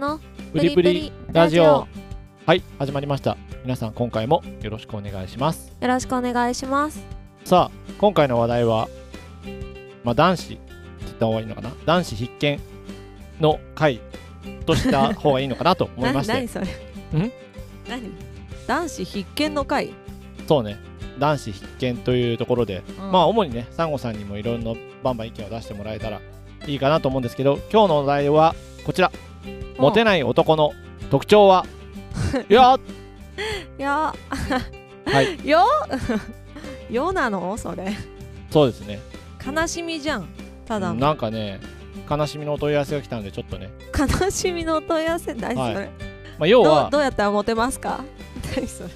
のプリプリラジオ。はい始まりました。皆さん今回もよろしくお願いします。よろしくお願いします。さあ今回の話題はまあ男子って言った方がいいのかな？男子必見の回とした方がいいのかなと思いまして。何それ？ん？何？男子必見の会、そうね。男子必見というところで、うん。まあ主にねサンゴさんにもいろんなバンバン意見を出してもらえたらいいかなと思うんですけど今日のお題はこちらモテない男の特徴は？いやいやはい。よ よなの？それ。そうですね。悲しみじゃん。ただの。なんかね悲しみのお問い合わせが来たのでちょっとね、悲しみのお問い合わせ？何それ、はい。まあ、要はどうやったらモテますか？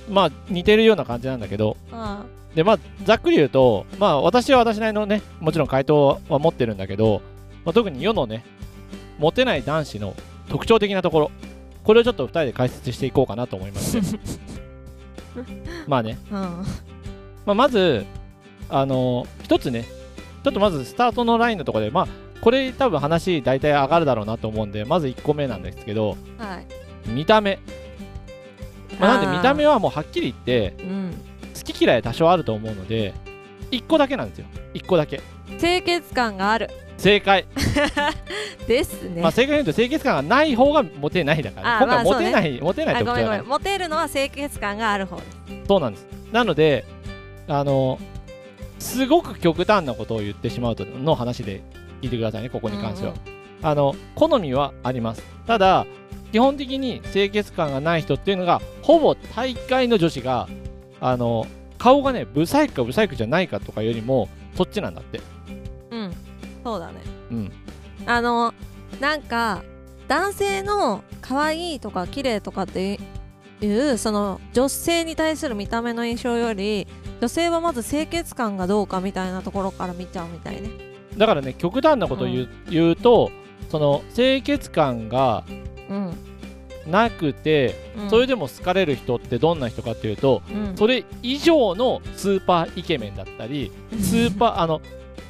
まあ似てるような感じなんだけど。あでまあざっくり言うとまあ私は私なりのねもちろん回答は持ってるんだけど、まあ、特に世のねモテない男子の特徴的なところ。これをちょっと2人で解説していこうかなと思いまして まあね、あうん。まあ、まずあの一つね。ちょっとまずスタートのラインのところでまあこれ多分話大体上がるだろうなと思うんでまず1個目なんですけど。はい。見た目、まあ、なんで見た目はもうはっきり言ってうん。好き嫌い多少あると思うので1個だけなんですよ。1個だけ。清潔感がある正解、ですね、まあ、正確に言うと清潔感がない方がモテないだから。今回モテない、モテないあ特徴だから。ごめんごめん。モテるのは清潔感がある方。そうなんです。なのであのすごく極端なことを言ってしまうとの話で聞いてくださいねここに関しては、うんあの好みはあります。ただ基本的に清潔感がない人っていうのがほぼ大会の女子があの顔がねブサイクかブサイクじゃないかとかよりもそっちなんだって。うんそうだね。うん。あのなんか男性の可愛いとか綺麗とかっていうその女性に対する見た目の印象より女性はまず清潔感がどうかみたいなところから見ちゃうみたいね。だからね極端なことを言う,、言うとその清潔感がうん、なくて、うん、それでも好かれる人ってどんな人かっていうとうん。それ以上のスーパーイケメンだったり スーパーあの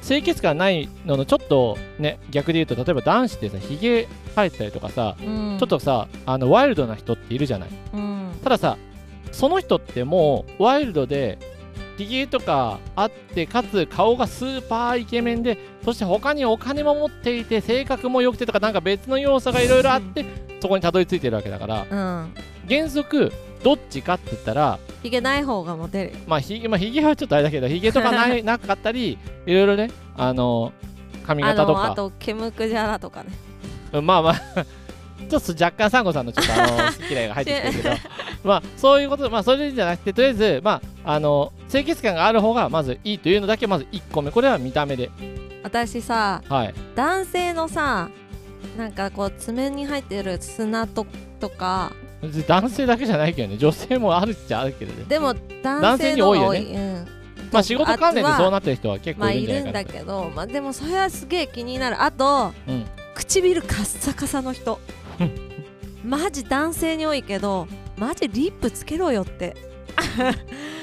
清潔感ないののちょっとね逆で言うと例えば男子ってさひげ生えてたりとかさ、うん。ちょっとさあのワイルドな人っているじゃない。うん。たださその人ってもうワイルドでひげとかあってかつ顔がスーパーイケメンでそして他にお金も持っていて性格も良くてとかなんか別の要素がいろいろあってそこにたどり着いてるわけだからうん。原則どっちかって言ったらひげない方がモテる。よまあひげ、まあ、ひげはちょっとあれだけどひげとかない なかったりいろいろねあの髪あ型とか。のあと毛むくじゃらとかね。うんまあまあ ちょっと若干サンゴさんのちょっとあの 好き嫌いが入ってきてるけど。まあそういうことまあそれじゃなくてとりあえずまああの清潔感がある方がまずいいというのだけまず1個目。これは見た目で。私さはい。男性のさなんかこう爪に入ってる砂ととか男性だけじゃないけどね。女性もあるっちゃあるけどね。でも男男性に多いよね。うん。まあ仕事関連でそうなってる人は結構まあいいるんだけど、まあ、でもそれはすげえ気になる。あとうん。唇カッサカサの人。マジ男性に多いけどマジリップつけろよって。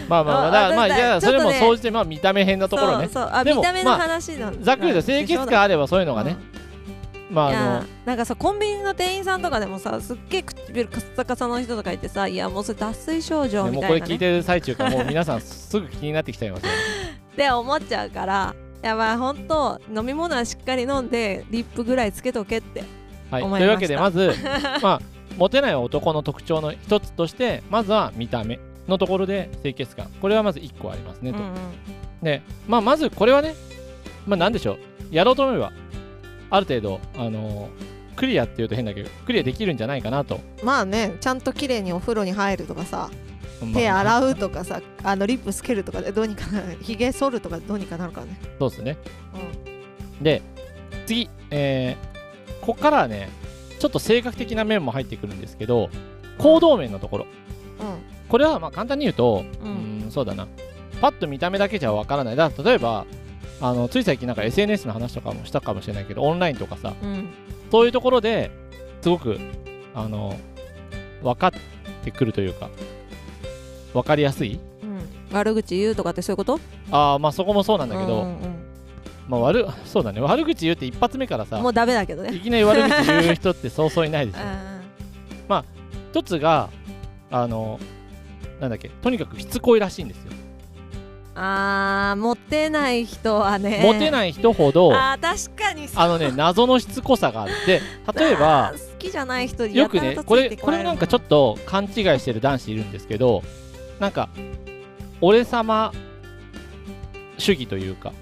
まあまあまああだからまあだいやそれも総じてまあ見た目編のところね。そうそう。あでも見た目のまあ話なんだ。ざっくりと清潔感あればそういうのがね、まああいやのなんかさコンビニの店員さんとかでもさすっげえ唇カッサカサの人とかいてさいやもうそれ脱水症状みたいな、ね、これ聞いてる最中からもう皆さんすぐ気になってきちゃいますよねって思っちゃうからいやまあほんと飲み物はしっかり飲んでリップぐらいつけとけってはい、というわけでままず まあモテない男の特徴の一つとしてまずは見た目のところで清潔感。これはまず1個ありますねと、うんうん。でまあまずこれはねまあなんでしょう。やろうと思えばある程度あのークリアっていうと変だけどクリアできるんじゃないかなと、まあねちゃんと綺麗にお風呂に入るとかさ手まあ洗うとかさあのリップつけるとかでどうにかなるひげ剃るとかでどうにかなるからね。そうですね。うん。で次えー、こっからはねちょっと性格的な面も入ってくるんですけど行動面のところ。これはまあ簡単に言うと、ううんん、そうだな。パッと見た目だけじゃわからない。だ例えば、あのつい最近なんか SNS の話とかもしたかもしれないけど、オンラインとかさ、うん。そういうところですごく、あの、分かってくるというか、分かりやすい。うん。悪口言うとかってそういうこと？ああ、まあそこもそうなんだけど、うんうんまあ悪、そうだね、悪口言うって一発目からさも、うダメだけどね。いきなり悪口言う人ってそうそういないですよ。うん一つがあのなんだっけとにかくしつこいらしいんですよ、あーモテない人はね。モテない人ほどあー確かにあのね謎のしつこさがあって例えば好きじゃない人によくねこれこられなんかちょっと勘違いしてる男子いるんですけどなんか俺様主義というか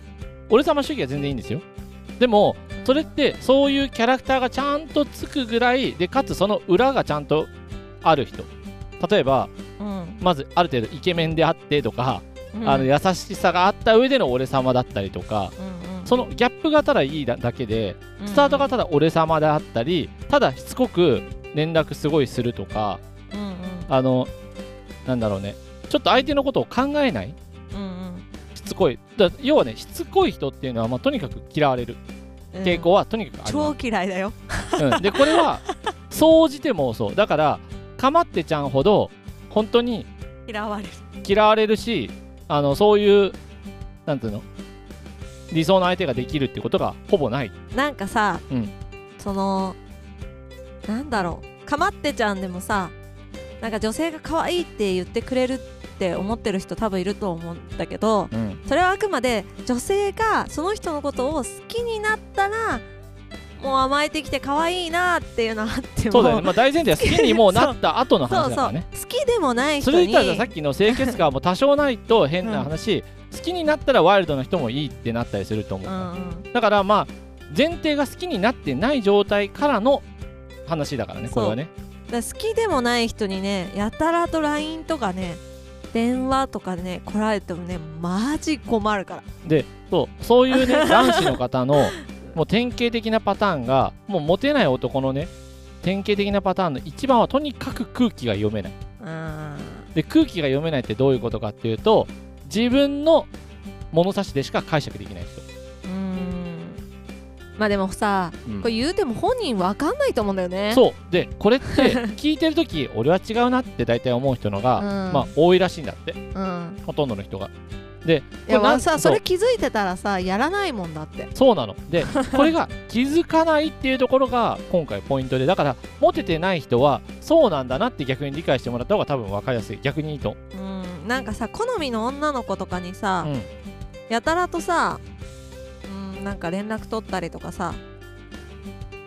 俺様主義は全然いいんですよ。でもそれってそういうキャラクターがちゃんとつくぐらいでかつその裏がちゃんとある人。例えばうん。まずある程度イケメンであってとか、うんあの優しさがあった上での俺様だったりとかそのギャップがただいいだだけでうん。スタートがただ俺様であったりただしつこく連絡すごいするとかあのなんだろうね。ちょっと相手のことを考えない。うんしつこい。だ要はねしつこい人っていうのは、まあ、とにかく嫌われる。うん。傾向はとにかくありま超嫌いだよ。す、うん。でこれは総じてもそうだからかまってちゃんほど本当に嫌われる。嫌われるしあのそういうなんていうの理想の相手ができるってことがほぼない。なんかさ、うん。そのなんだろう。かまってちゃんでもさなんか女性が可愛いって言ってくれるって思ってる人多分いると思うんだけどうん。それはあくまで女性がその人のことを好きになったらもう甘えてきて可愛いなっていうのはあっても。そうだよね、まあ、大前提は好きに もうなった後のそうそう話だからね。好きでもないそ人に。れ言ったらさっきの清潔感も多少ないと変な話、好きになったらワイルドな人もいいってなったりすると思う、うんうんだからまあ前提が好きになってない状態からの話だからねこれはね。好きでもない人にねやたらと LINE とかね電話とかでね来られてもねマジ困るから。でそうそういうね男子の方の もう典型的なパターンがもうモテない男のね典型的なパターンの一番はとにかく空気が読めない。うん。で空気が読めないってどういうことかっていうと自分の物差しでしか解釈できない人。うんまあでもさ、うん。これ言うても本人わかんないと思うんだよね。そう。でこれって 聞いてる時俺は違うなって大体思う人のが、うん。まあ多いらしいんだって。うん。ほとんどの人が。でいやさそれ気づいてたらさやらないもんだって。そうなの。で これが気づかないっていうところが今回ポイントでだからモテてない人はそうなんだなって逆に理解してもらった方が多分分かりやすい。逆にいいと、う。ん。なんかさ好みの女の子とかにさ、うん。やたらとさうんなんか連絡取ったりとかさ。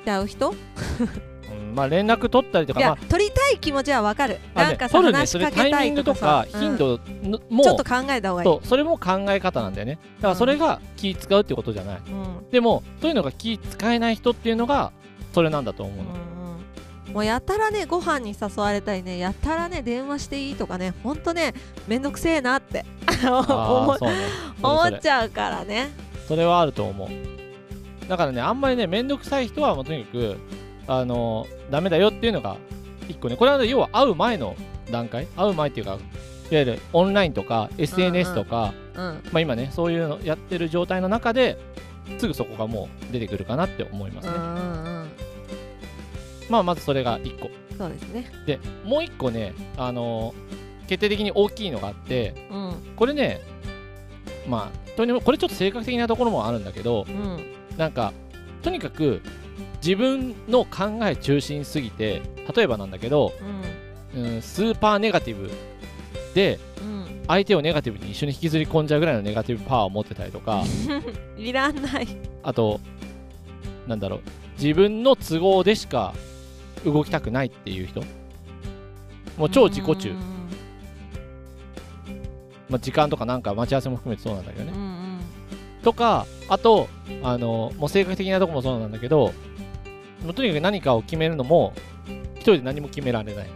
しちゃう人？うんまあ連絡取ったりとかいや、ま取りたい気持ちはわかる。なんかさ、取るね。話しかけそれタイミたいグとかかさ頻度のうん。もちょっと考えた方がいい。そうそれも考え方なんだよね。だからそれが気使うってことじゃない。うん。でもそういうのが気使えない人っていうのがそれなんだと思うの、うんうん。もうやたらねご飯に誘われたりねやたらね電話していいとかねほんとねめんどくせえなって。あ 思あそうね。それ思それ。っちゃうからねそれはあると思う。だからねあんまりねめんどくさい人はもうとにかくあのダメだよっていうのが一個ね。これはね要は会う前の段階。会う前っていうかいわゆるオンラインとか SNS とか、うん。まあ今ねそういうのやってる状態の中ですぐそこがもう出てくるかなって思いますね、うんうんうん。まあまずそれが1個。そうですね。でもう1個ねあの決定的に大きいのがあってうん。これねまあとにもこれちょっと性格的なところもあるんだけどうん。なんかとにかく自分の考え中心すぎて例えばなんだけど、うん、スーパーネガティブでうん。相手をネガティブに一緒に引きずり込んじゃうぐらいのネガティブパワーを持ってたりとかうん いらない。あとなんだろう自分の都合でしか動きたくないっていう人。もう超自己中。うんまあ、時間とかなんか待ち合わせも含めてそうなんだけどね。うんうん。とかあとあのもう性格的なところもそうなんだけどもうとにかく何かを決めるのも一人で何も決められない。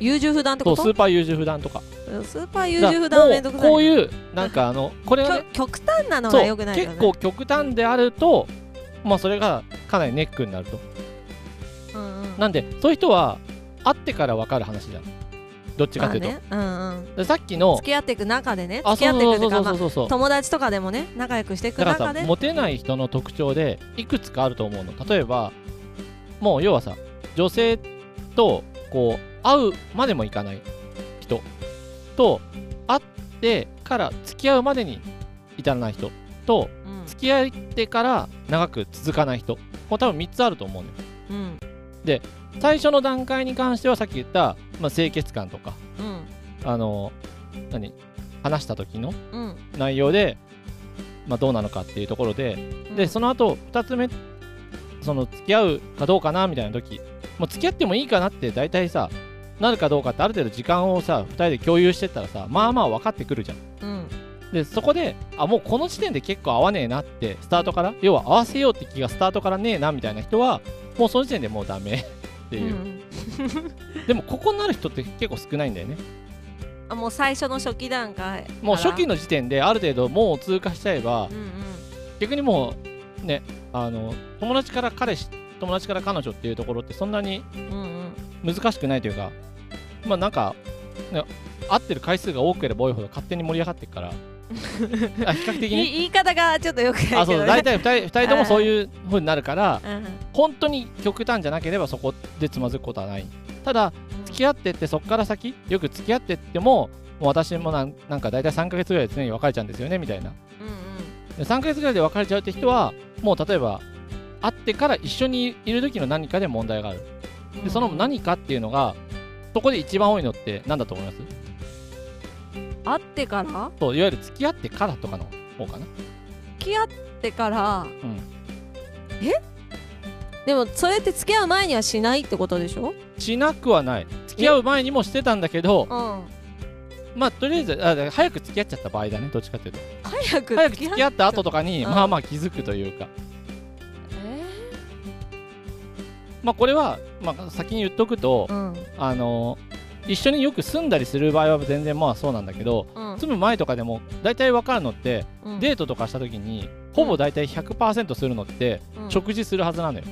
優柔不断ってこと？そうスーパー優柔不断とか。スーパー優柔不断はめんどくさいこういうなんかあのこれはね 極端なのがそう良くないよね。結構極端であるとまあそれがかなりネックになると。うんうん。なんでそういう人は会ってから分かる話じゃんどっちかっていうと、まあね。うんうん。でさっきの。付き合っていく中でね。あ付き合っていくっていうか友達とかでもね仲良くしていく中でさモテない人の特徴でいくつかあると思うの。例えばもう要はさ女性とこう会うまでもいかない人。と会ってから付き合うまでに至らない人。とうん。付き合ってから長く続かない人。これ多分3つあると思うのよ。うん最初の段階に関してはさっき言った、まあ、清潔感とかうん。あの何話した時のうん。内容で、まあ、どうなのかっていうところででその後2つ目その付き合うかどうかなみたいな時もう付き合ってもいいかなって大体さなるかどうかってある程度時間をさ2人で共有してったらさまあまあ分かってくるじゃん。うん。でそこであもうこの時点で結構合わねえなってスタートから要は合わせようって気がスタートからねえなみたいな人はもうその時点でもうダメっていう、うん でもここになる人って結構少ないんだよね。あもう最初の初期段階もう初期のの時点である程度もう通過しちゃえばうんうん。逆にもうねあの友達から彼氏友達から彼女っていうところってそんなにうんうん。難しくないというかまあなんか、ね、会ってる回数が多ければ多いほど勝手に盛り上がっていくからあ比較的いに 言い方がちょっとよくないけど、ね、あそう大体2人二人ともそういう風になるからうん。うん。本当に極端じゃなければそこでつまずくことはない。ただ付き合ってってそこから先よく付き合ってってももう私もなんなんか大体3ヶ月ぐらいで常に別れちゃうんですよねみたいな。うんで3ヶ月ぐらいで別れちゃうって人はもう例えば会ってから一緒にいる時の何かで問題がある。うんでその何かっていうのがそこで一番多いのって何だと思います？会ってから？そういわゆる付き合ってからとかの方かな。付き合ってから？うん。でもそれって付き合う前にはしないってことでしょ？しなくはない。付き合う前にもしてたんだけどうん。まあとりあえずあ早く付き合っちゃった場合だねどっちかっていうと。早く早く付き合った後とかにうん。まあまあ気づくというか。え？まあこれはまあ先に言っとくとーうん。あの一緒によく住んだりする場合は全然まあそうなんだけどうん。住む前とかでも大体分かるのってうん。デートとかした時にほぼ大体100%するのってうん。食事するはずなのよ。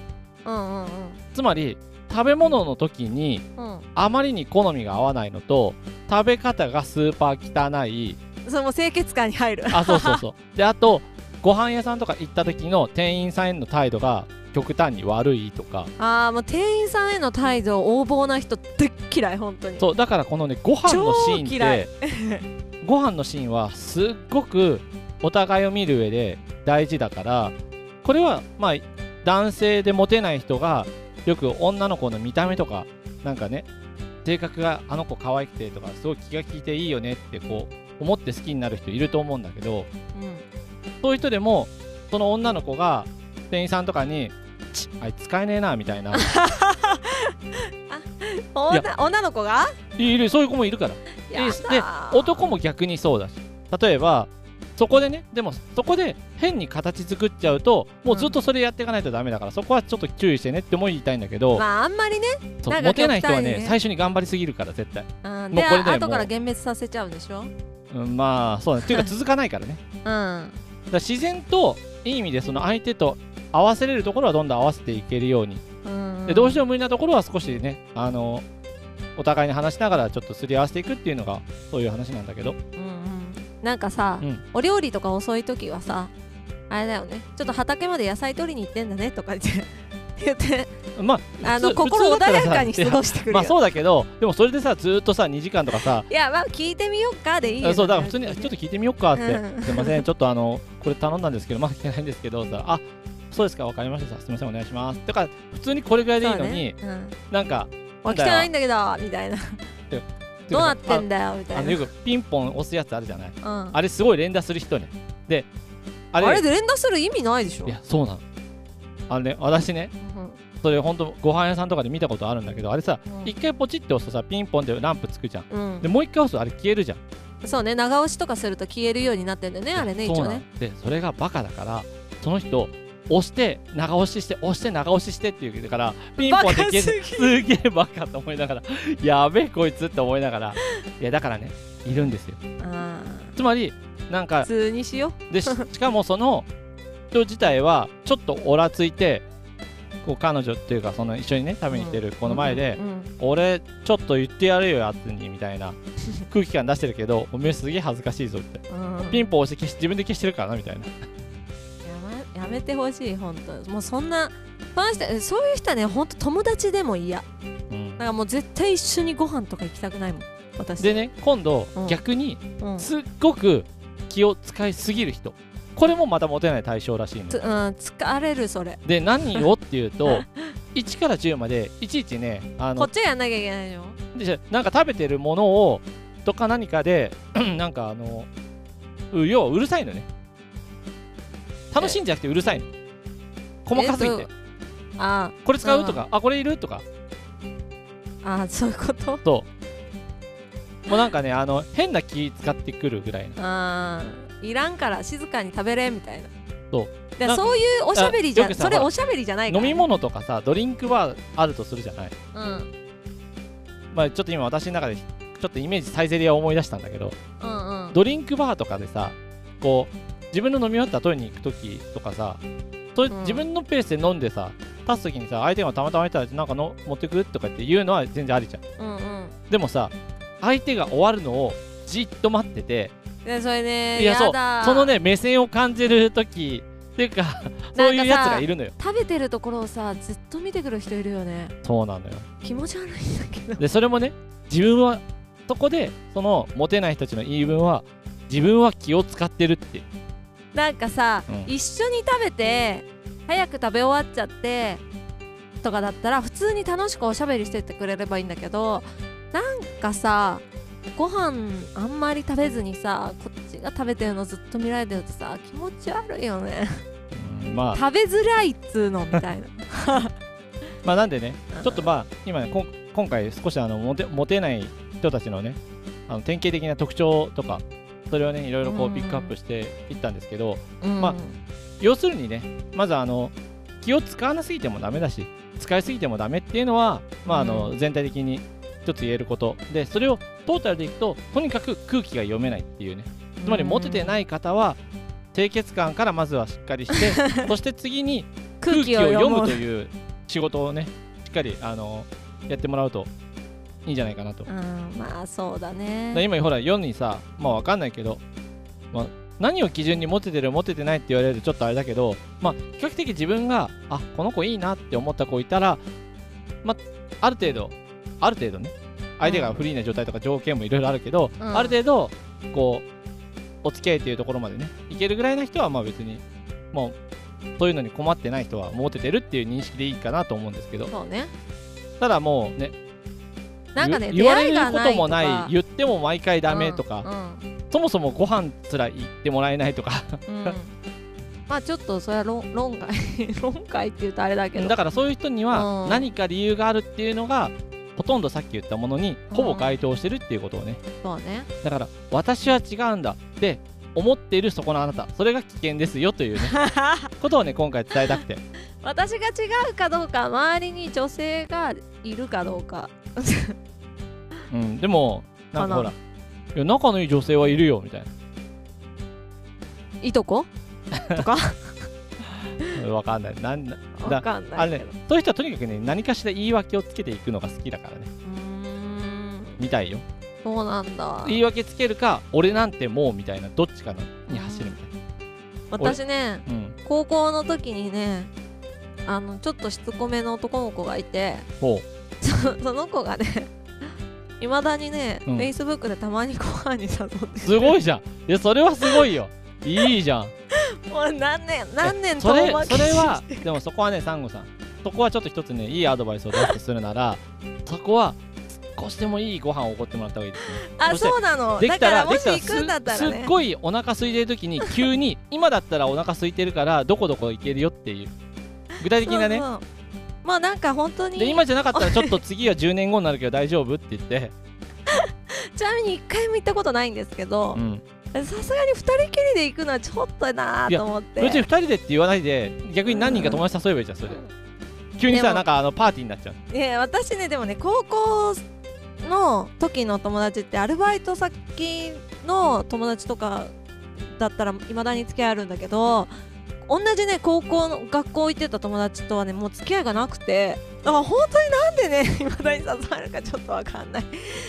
うんうんうん。つまり食べ物の時にうん。あまりに好みが合わないのと食べ方がスーパー汚いそれも清潔感に入る。あそうそうそう。であとご飯屋さんとか行った時の店員さんへの態度が極端に悪いとか。あーもう店員さんへの態度横暴な人でっ嫌い本当に。そうだからこのねご飯のシーンって ご飯のシーンはすっごくお互いを見る上で大事だからこれはまあ男性でモテない人がよく女の子の見た目とかなんかね性格があの子可愛くてとかすごい気が利いていいよねってこう思って好きになる人いると思うんだけどうん。そういう人でもその女の子が店員さんとかに「ちあいつ使えねえな」みたいな。女女の子が？いるそういう子もいるから。で男も逆にそうだし。例えばそこでねでもそこで変に形作っちゃうともうずっとそれやっていかないとダメだから、そこはちょっと注意してねっても言いたいんだけど、まああんまりね、そうモテない人はねね最初に頑張りすぎるから絶対、うん、もうでこれで後から幻滅させちゃうんでしょ？うん、まあそうだね。っていうか続かないからね。うん。だ自然といい意味でその相手と合わせれるところはどんどん合わせていけるように。うんでどうしても無理なところは少しねあのお互いに話しながらちょっとすり合わせていくっていうのがそういう話なんだけど。うんうん。なんかさ、うん。お料理とか遅い時はさあれだよね。ちょっと畑まで野菜取りに行ってんだねとか言って 言って。まああの心穏やかに過ごしてくるよ、まあそうだけどでもそれでさずーっとさ2時間とかさ。いやまあ聞いてみようかでいいよそうだから普通にちょっと聞いてみようかって、うん。すいませんちょっとあのこれ頼んだんですけどまだ来てないんですけどさあそうですかわかりました。すみませんお願いします。だから普通にこれぐらいでいいのに、そうね。なんかうん、来てないんだけどみたいな。どうなってんだだよみたいな。よくピンポン押すやつあるじゃない？うん、ああれすごい連打する人ね。であれれで連打する意味ないでしょ？いやそうなの。あのね私ねうん。それほんとご飯屋さんとかで見たことあるんだけどあれさうん。一回ポチって押すとさピンポンでランプつくじゃん。うん。でもう一回押すとあれ消えるじゃん。そうね長押しとかすると消えるようになってんだよねあれね一応ね。でそれがバカだからその人押して長押しして押して長押ししてって言うからピンポンで消えてバカすすげえバカと思いながらやべえこいつって思いながらいやだからねいるんですよ。あつまりなんかー普通にしよでし しかもその人自体はちょっとオラついてこう彼女っていうかその一緒にね食べに来てるう子の前で、うん。俺ちょっと言ってやるよやつにみたいな空気感出してるけどおめえすげえ恥ずかしいぞって。うん。ピンポン押して消し自分で消してるからなみたいなやめてほしい本当。もうそんなファンしてそういう人はね本当友達でも嫌。ん。からもう絶対一緒にご飯とか行きたくないもん私。でね今度うん。逆にうん。すっごく気を使いすぎる人。これもまたモテない対象らしいのつうん疲れるそれ。で何をっていうと 1から10までいちいちねあのこっちがやんなきゃいけないよでじゃなんか食べてるものをとか何かで なんかあのう要はうるさいのね楽しいんじゃなくてうるさいの。細かすぎて。えあこれ使うとかあこれいるとか。ああそういうこと？そう。もうなんかねあの変な気使ってくるぐらいの。ああいらんから静かに食べれみたいな。そう。でなんかそういうおしゃべりじゃそれおしゃべりじゃないから。飲み物とかさドリンクバーあるとするじゃない。うん。まあちょっと今私の中でちょっとイメージサイゼリアを思い出したんだけど。うんうん。ドリンクバーとかでさこう自分の飲み終わったら取りに行く時とかさとうん。自分のペースで飲んでさ立つ時にさ相手がたまたまいたらなんかの持ってくとかって言うのは全然ありじゃん。うんうん。でもさ相手が終わるのをじっと待っててでそれねいやそうだそのね目線を感じる時っていうかそういうやつがいるのよ。食べてるところをさずっと見てくる人いるよね。そうなのよ。気持ち悪いんだけど。でそれもね自分はそこでそのモテない人たちの言い分は自分は気を使ってるってなんかさ、うん。一緒に食べて早く食べ終わっちゃってとかだったら普通に楽しくおしゃべりしてってくれればいいんだけどなんかさご飯あんまり食べずにさこっちが食べてるのずっと見られてるとさ気持ち悪いよね。うんまあ。食べづらいっつうのみたいな。まあなんでねちょっとまあ今ね今回少しあのモテモテない人たちのねあの典型的な特徴とかそれをねいろいろこううんピックアップしていったんですけどうん。まあ要するにねまずあの気を使わなすぎてもダメだし使いすぎてもダメっていうのはまああの全体的に一つ言えること。でそれをトータルでいくととにかく空気が読めないっていうね。つまりモテてない方は清潔感からまずはしっかりして そして次に空気を読むという仕事をねしっかりあのやってもらうといいんじゃないかなと。うんまあそうだね。ら今ほら世にさまあわかんないけど、まあ、何を基準にモテてるモテてないって言われるとちょっとあれだけど、まあ、比較的自分があこの子いいなって思った子いたら、まあ、ある程度ある程度ね相手がフリーな状態とか条件もいろいろあるけど、うん。ある程度こうお付き合いっていうところまでねいけるぐらいな人はまあ別にもうそういうのに困ってない人はモテてるっていう認識でいいかなと思うんですけど。そうね。ただもうねなんかね言言われることもない言っても毎回ダメとか、うんそもそもご飯すら言ってもらえないとか。うん。まあちょっとそれは論論外 論外って言うとあれだけど。だからそういう人にはうん。何か理由があるっていうのがほとんどさっき言ったものにほぼ該当してるっていうことをね。そうね。だから私は違うんだで思っているそこのあなた。それが危険ですよというね。ことをね今回伝えたくて。私が違うかどうか周りに女性がいるかどうかうん。でもなんかほら。かいや仲のいい女性はいるよみたいな。いとこ？とか？う んわかんない。なんだわかんなあれねそういう人はとにかくね何かしら言い訳をつけていくのが好きだからね。みたいよ。そうなんだ。言い訳つけるか俺なんてもうみたいなどっちかのに走るみたい私ねなうん。高校の時にねあのちょっとしつこめの男の子がいて。ほそ その子がね いまだにね、うん。Facebook でたまにご飯に誘ってすごいじゃん。いやそれはすごいよ。いいじゃん。もう何年何年それそれはでもそこはねサンゴさん。そこはちょっと一つねいいアドバイスを出すとするならそこは少しでもいいご飯をおごってもらった方がいいですね。あそうなの。できただかららもした行くんだったすすらね。っごいお腹空いてる時に急に今だったらお腹空いてるからどこどこ行けるよっていう。具体的なねそうそうまあなんか本当にで今じゃなかったらちょっと次は 10年後になるけど大丈夫って言って、ちなみに一回も行ったことないんですけどうん、さすがに二人きりで行くのはちょっとなーと思って。別に2人でって言わないで逆に何人か友達誘えばいいじゃんそれ。で急にでもさなんかあのパーティーになっちゃう。ね私ねでもね高校の時の友達ってアルバイト先の友達とかだったらいまだに付き合いあるんだけど同じね高校の学校行ってた友達とはねもう付き合いがなくて。だから本当になんでね いまだに誘われるかちょっとわかんない。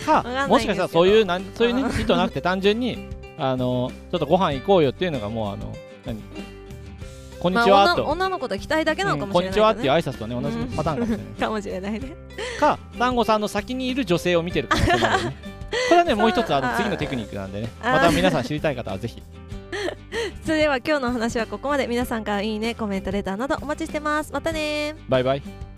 かかんないんもしかしたらそういうなんそういう、意図なくて単純にあのちょっとご飯行こうよっていうのがもうあの何？こんにまあちはと、女女の子と期待だけなのかもしうんこんにちはっていう挨拶とね同じパターンかもしれない、かもしれないねか丹後さんの先にいる女性を見てる可能性もあるよね。これはねもう一つあの次のテクニックなんでね。また皆さん知りたい方はぜひ それでは今日の話はここまで。皆さんからいいねコメントレターなどお待ちしてます。またねバイバイ。